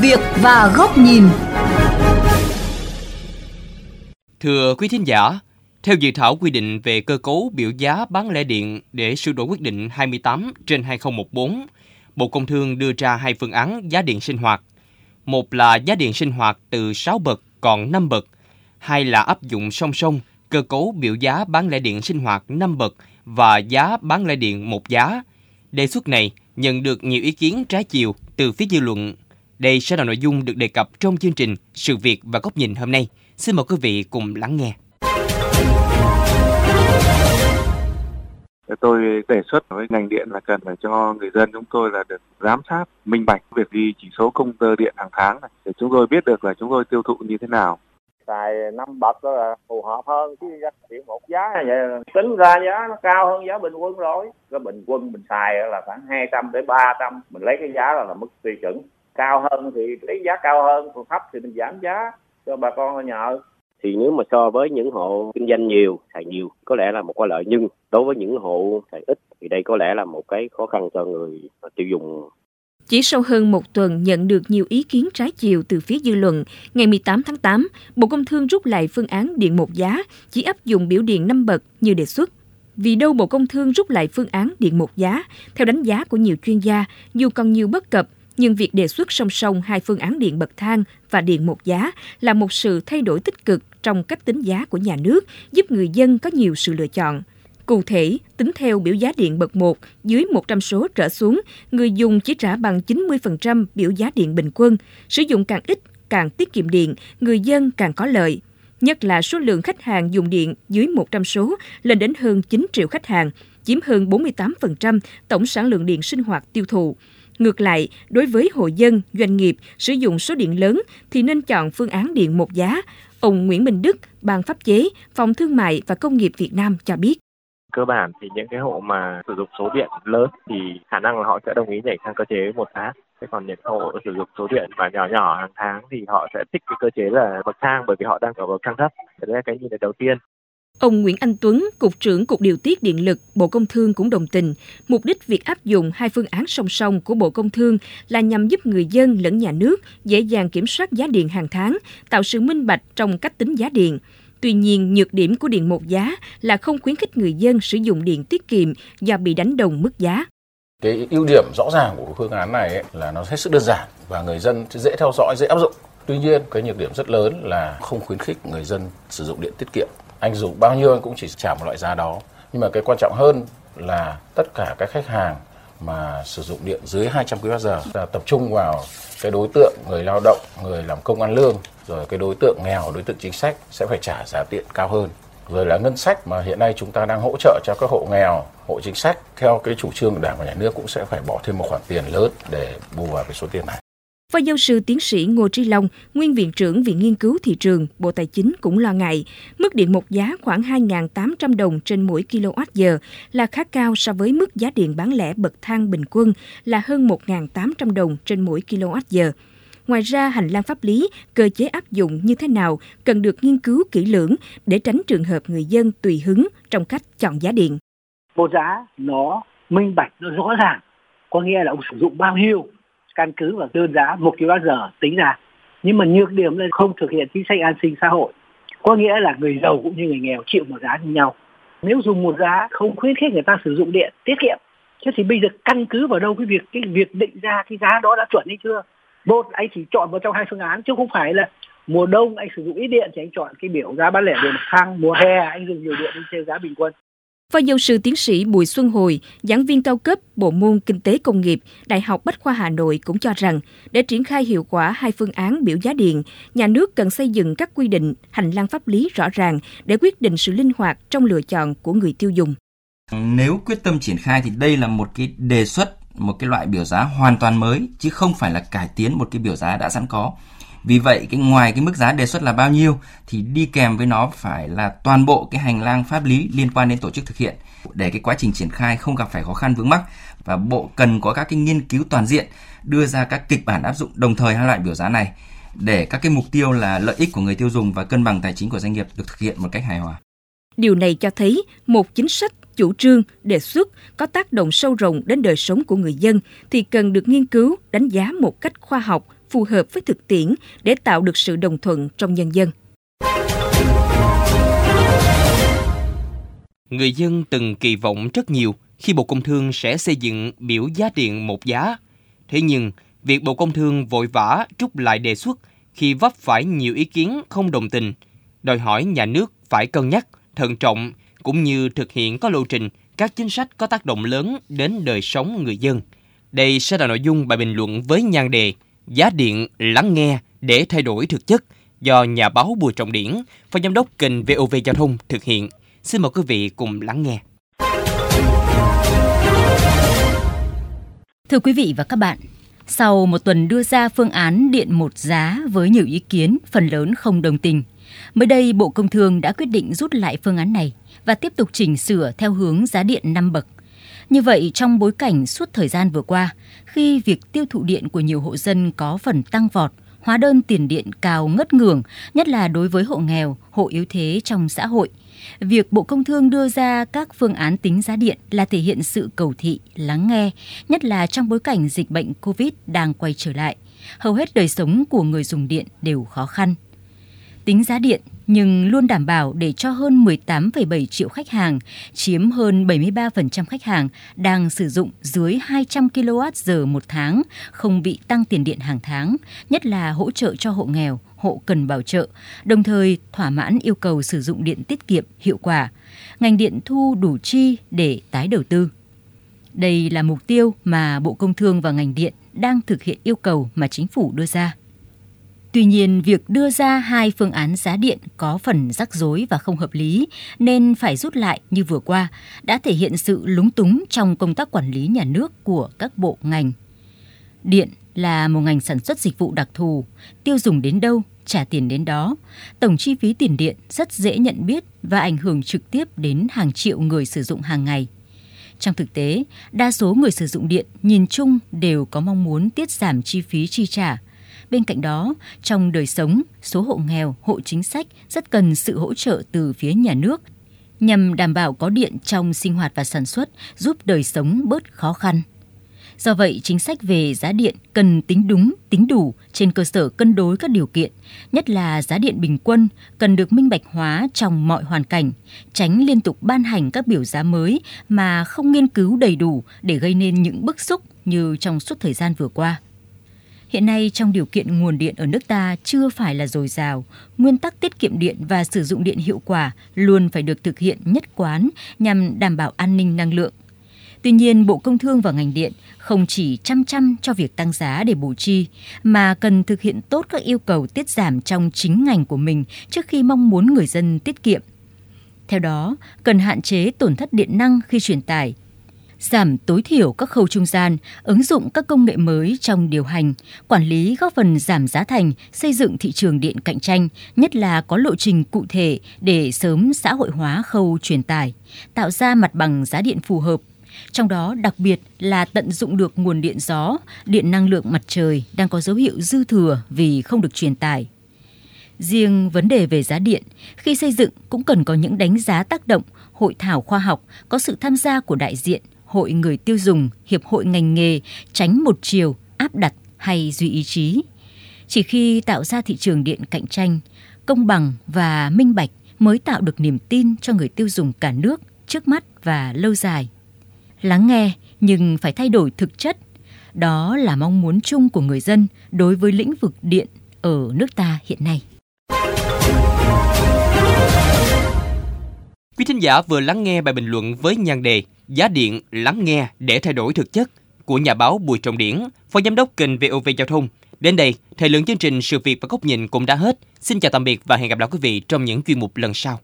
việc và góc nhìn. Thưa quý thính giả, theo dự thảo quy định về cơ cấu biểu giá bán lẻ điện để sửa đổi quyết định 28 trên 2014, Bộ Công Thương đưa ra hai phương án giá điện sinh hoạt. Một là giá điện sinh hoạt từ 6 bậc còn 5 bậc, hai là áp dụng song song cơ cấu biểu giá bán lẻ điện sinh hoạt 5 bậc và giá bán lẻ điện một giá. Đề xuất này nhận được nhiều ý kiến trái chiều từ phía dư luận. Đây sẽ là nội dung được đề cập trong chương trình Sự việc và góc nhìn hôm nay. Xin mời quý vị cùng lắng nghe. tôi đề xuất với ngành điện là cần phải cho người dân chúng tôi là được giám sát minh bạch việc ghi chỉ số công tơ điện hàng tháng này để chúng tôi biết được là chúng tôi tiêu thụ như thế nào xài năm bậc đó là phù hợp hơn chứ điện một giá vậy tính ra giá nó cao hơn giá bình quân rồi cái bình quân mình xài là khoảng 200 đến 300 mình lấy cái giá là, là mức tiêu chuẩn cao hơn thì lấy giá cao hơn còn thấp thì mình giảm giá cho bà con nhờ thì nếu mà so với những hộ kinh doanh nhiều xài nhiều có lẽ là một cái lợi. Nhưng đối với những hộ xài ít thì đây có lẽ là một cái khó khăn cho người tiêu dùng. Chỉ sau hơn một tuần nhận được nhiều ý kiến trái chiều từ phía dư luận, ngày 18 tháng 8, Bộ Công Thương rút lại phương án điện một giá, chỉ áp dụng biểu điện 5 bậc như đề xuất. Vì đâu Bộ Công Thương rút lại phương án điện một giá, theo đánh giá của nhiều chuyên gia, dù còn nhiều bất cập, nhưng việc đề xuất song song hai phương án điện bậc thang và điện một giá là một sự thay đổi tích cực trong cách tính giá của nhà nước, giúp người dân có nhiều sự lựa chọn. Cụ thể, tính theo biểu giá điện bậc 1, dưới 100 số trở xuống, người dùng chỉ trả bằng 90% biểu giá điện bình quân. Sử dụng càng ít, càng tiết kiệm điện, người dân càng có lợi. Nhất là số lượng khách hàng dùng điện dưới 100 số lên đến hơn 9 triệu khách hàng, chiếm hơn 48% tổng sản lượng điện sinh hoạt tiêu thụ. Ngược lại, đối với hộ dân, doanh nghiệp sử dụng số điện lớn thì nên chọn phương án điện một giá. Ông Nguyễn Minh Đức, Ban pháp chế, Phòng Thương mại và Công nghiệp Việt Nam cho biết. Cơ bản thì những cái hộ mà sử dụng số điện lớn thì khả năng là họ sẽ đồng ý nhảy sang cơ chế một tháng thế còn những hộ sử dụng số điện mà nhỏ nhỏ hàng tháng thì họ sẽ thích cái cơ chế là bậc thang bởi vì họ đang ở bậc thang thấp. Đấy là cái nhìn đầu tiên. Ông Nguyễn Anh Tuấn, Cục trưởng Cục Điều tiết Điện lực, Bộ Công Thương cũng đồng tình. Mục đích việc áp dụng hai phương án song song của Bộ Công Thương là nhằm giúp người dân lẫn nhà nước dễ dàng kiểm soát giá điện hàng tháng, tạo sự minh bạch trong cách tính giá điện. Tuy nhiên, nhược điểm của điện một giá là không khuyến khích người dân sử dụng điện tiết kiệm do bị đánh đồng mức giá. Cái ưu điểm rõ ràng của phương án này ấy là nó hết sức đơn giản và người dân dễ theo dõi, dễ áp dụng. Tuy nhiên, cái nhược điểm rất lớn là không khuyến khích người dân sử dụng điện tiết kiệm. Anh dùng bao nhiêu anh cũng chỉ trả một loại giá đó. Nhưng mà cái quan trọng hơn là tất cả các khách hàng mà sử dụng điện dưới 200 kWh là tập trung vào cái đối tượng người lao động, người làm công ăn lương rồi cái đối tượng nghèo đối tượng chính sách sẽ phải trả giá điện cao hơn rồi là ngân sách mà hiện nay chúng ta đang hỗ trợ cho các hộ nghèo hộ chính sách theo cái chủ trương của đảng và nhà nước cũng sẽ phải bỏ thêm một khoản tiền lớn để bù vào cái số tiền này Phó giáo sư tiến sĩ Ngô Tri Long, nguyên viện trưởng Viện Nghiên cứu Thị trường, Bộ Tài chính cũng lo ngại, mức điện một giá khoảng 2.800 đồng trên mỗi kWh là khá cao so với mức giá điện bán lẻ bậc thang bình quân là hơn 1.800 đồng trên mỗi kWh. Ngoài ra, hành lang pháp lý, cơ chế áp dụng như thế nào cần được nghiên cứu kỹ lưỡng để tránh trường hợp người dân tùy hứng trong cách chọn giá điện. Một giá nó minh bạch, nó rõ ràng, có nghĩa là ông sử dụng bao nhiêu căn cứ vào đơn giá một kWh tính ra. Nhưng mà nhược điểm là không thực hiện chính sách an sinh xã hội. Có nghĩa là người giàu cũng như người nghèo chịu một giá như nhau. Nếu dùng một giá không khuyến khích người ta sử dụng điện, tiết kiệm, Thế thì bây giờ căn cứ vào đâu cái việc cái việc định ra cái giá đó đã chuẩn hay chưa? một anh chỉ chọn một trong hai phương án, chứ không phải là mùa đông anh sử dụng ít điện thì anh chọn cái biểu giá bán lẻ điện thang mùa hè anh dùng nhiều điện anh theo giá bình quân Phó giáo sư tiến sĩ Bùi Xuân Hồi, giảng viên cao cấp bộ môn Kinh tế Công nghiệp, Đại học Bách khoa Hà Nội cũng cho rằng, để triển khai hiệu quả hai phương án biểu giá điện, nhà nước cần xây dựng các quy định, hành lang pháp lý rõ ràng để quyết định sự linh hoạt trong lựa chọn của người tiêu dùng. Nếu quyết tâm triển khai thì đây là một cái đề xuất một cái loại biểu giá hoàn toàn mới chứ không phải là cải tiến một cái biểu giá đã sẵn có. Vì vậy, cái ngoài cái mức giá đề xuất là bao nhiêu thì đi kèm với nó phải là toàn bộ cái hành lang pháp lý liên quan đến tổ chức thực hiện để cái quá trình triển khai không gặp phải khó khăn vướng mắc và bộ cần có các cái nghiên cứu toàn diện, đưa ra các kịch bản áp dụng đồng thời hai loại biểu giá này để các cái mục tiêu là lợi ích của người tiêu dùng và cân bằng tài chính của doanh nghiệp được thực hiện một cách hài hòa. Điều này cho thấy một chính sách chủ trương, đề xuất có tác động sâu rộng đến đời sống của người dân thì cần được nghiên cứu, đánh giá một cách khoa học, phù hợp với thực tiễn để tạo được sự đồng thuận trong nhân dân. Người dân từng kỳ vọng rất nhiều khi Bộ Công Thương sẽ xây dựng biểu giá điện một giá. Thế nhưng, việc Bộ Công Thương vội vã rút lại đề xuất khi vấp phải nhiều ý kiến không đồng tình, đòi hỏi nhà nước phải cân nhắc, thận trọng cũng như thực hiện có lộ trình các chính sách có tác động lớn đến đời sống người dân. Đây sẽ là nội dung bài bình luận với nhan đề Giá điện lắng nghe để thay đổi thực chất do nhà báo Bùi Trọng Điển, phó giám đốc kênh VOV Giao thông thực hiện. Xin mời quý vị cùng lắng nghe. Thưa quý vị và các bạn, sau một tuần đưa ra phương án điện một giá với nhiều ý kiến, phần lớn không đồng tình, mới đây Bộ Công Thương đã quyết định rút lại phương án này và tiếp tục chỉnh sửa theo hướng giá điện 5 bậc. Như vậy, trong bối cảnh suốt thời gian vừa qua, khi việc tiêu thụ điện của nhiều hộ dân có phần tăng vọt, hóa đơn tiền điện cao ngất ngưởng, nhất là đối với hộ nghèo, hộ yếu thế trong xã hội – Việc Bộ Công Thương đưa ra các phương án tính giá điện là thể hiện sự cầu thị, lắng nghe, nhất là trong bối cảnh dịch bệnh COVID đang quay trở lại. Hầu hết đời sống của người dùng điện đều khó khăn. Tính giá điện nhưng luôn đảm bảo để cho hơn 18,7 triệu khách hàng, chiếm hơn 73% khách hàng đang sử dụng dưới 200 kWh một tháng, không bị tăng tiền điện hàng tháng, nhất là hỗ trợ cho hộ nghèo, hộ cần bảo trợ, đồng thời thỏa mãn yêu cầu sử dụng điện tiết kiệm hiệu quả. Ngành điện thu đủ chi để tái đầu tư. Đây là mục tiêu mà Bộ Công Thương và ngành điện đang thực hiện yêu cầu mà chính phủ đưa ra. Tuy nhiên, việc đưa ra hai phương án giá điện có phần rắc rối và không hợp lý nên phải rút lại như vừa qua đã thể hiện sự lúng túng trong công tác quản lý nhà nước của các bộ ngành. Điện là một ngành sản xuất dịch vụ đặc thù, tiêu dùng đến đâu trả tiền đến đó. Tổng chi phí tiền điện rất dễ nhận biết và ảnh hưởng trực tiếp đến hàng triệu người sử dụng hàng ngày. Trong thực tế, đa số người sử dụng điện nhìn chung đều có mong muốn tiết giảm chi phí chi trả. Bên cạnh đó, trong đời sống, số hộ nghèo, hộ chính sách rất cần sự hỗ trợ từ phía nhà nước nhằm đảm bảo có điện trong sinh hoạt và sản xuất, giúp đời sống bớt khó khăn. Do vậy, chính sách về giá điện cần tính đúng, tính đủ trên cơ sở cân đối các điều kiện, nhất là giá điện bình quân cần được minh bạch hóa trong mọi hoàn cảnh, tránh liên tục ban hành các biểu giá mới mà không nghiên cứu đầy đủ để gây nên những bức xúc như trong suốt thời gian vừa qua. Hiện nay trong điều kiện nguồn điện ở nước ta chưa phải là dồi dào, nguyên tắc tiết kiệm điện và sử dụng điện hiệu quả luôn phải được thực hiện nhất quán nhằm đảm bảo an ninh năng lượng. Tuy nhiên, Bộ Công Thương và ngành điện không chỉ chăm chăm cho việc tăng giá để bù chi, mà cần thực hiện tốt các yêu cầu tiết giảm trong chính ngành của mình trước khi mong muốn người dân tiết kiệm. Theo đó, cần hạn chế tổn thất điện năng khi truyền tải, giảm tối thiểu các khâu trung gian, ứng dụng các công nghệ mới trong điều hành, quản lý góp phần giảm giá thành, xây dựng thị trường điện cạnh tranh, nhất là có lộ trình cụ thể để sớm xã hội hóa khâu truyền tải, tạo ra mặt bằng giá điện phù hợp trong đó đặc biệt là tận dụng được nguồn điện gió, điện năng lượng mặt trời đang có dấu hiệu dư thừa vì không được truyền tải. Riêng vấn đề về giá điện, khi xây dựng cũng cần có những đánh giá tác động, hội thảo khoa học, có sự tham gia của đại diện, hội người tiêu dùng, hiệp hội ngành nghề, tránh một chiều, áp đặt hay duy ý chí. Chỉ khi tạo ra thị trường điện cạnh tranh, công bằng và minh bạch mới tạo được niềm tin cho người tiêu dùng cả nước trước mắt và lâu dài lắng nghe nhưng phải thay đổi thực chất. Đó là mong muốn chung của người dân đối với lĩnh vực điện ở nước ta hiện nay. Quý thính giả vừa lắng nghe bài bình luận với nhan đề Giá điện lắng nghe để thay đổi thực chất của nhà báo Bùi Trọng Điển, phó giám đốc kênh VOV Giao thông. Đến đây, thời lượng chương trình Sự việc và góc nhìn cũng đã hết. Xin chào tạm biệt và hẹn gặp lại quý vị trong những chuyên mục lần sau.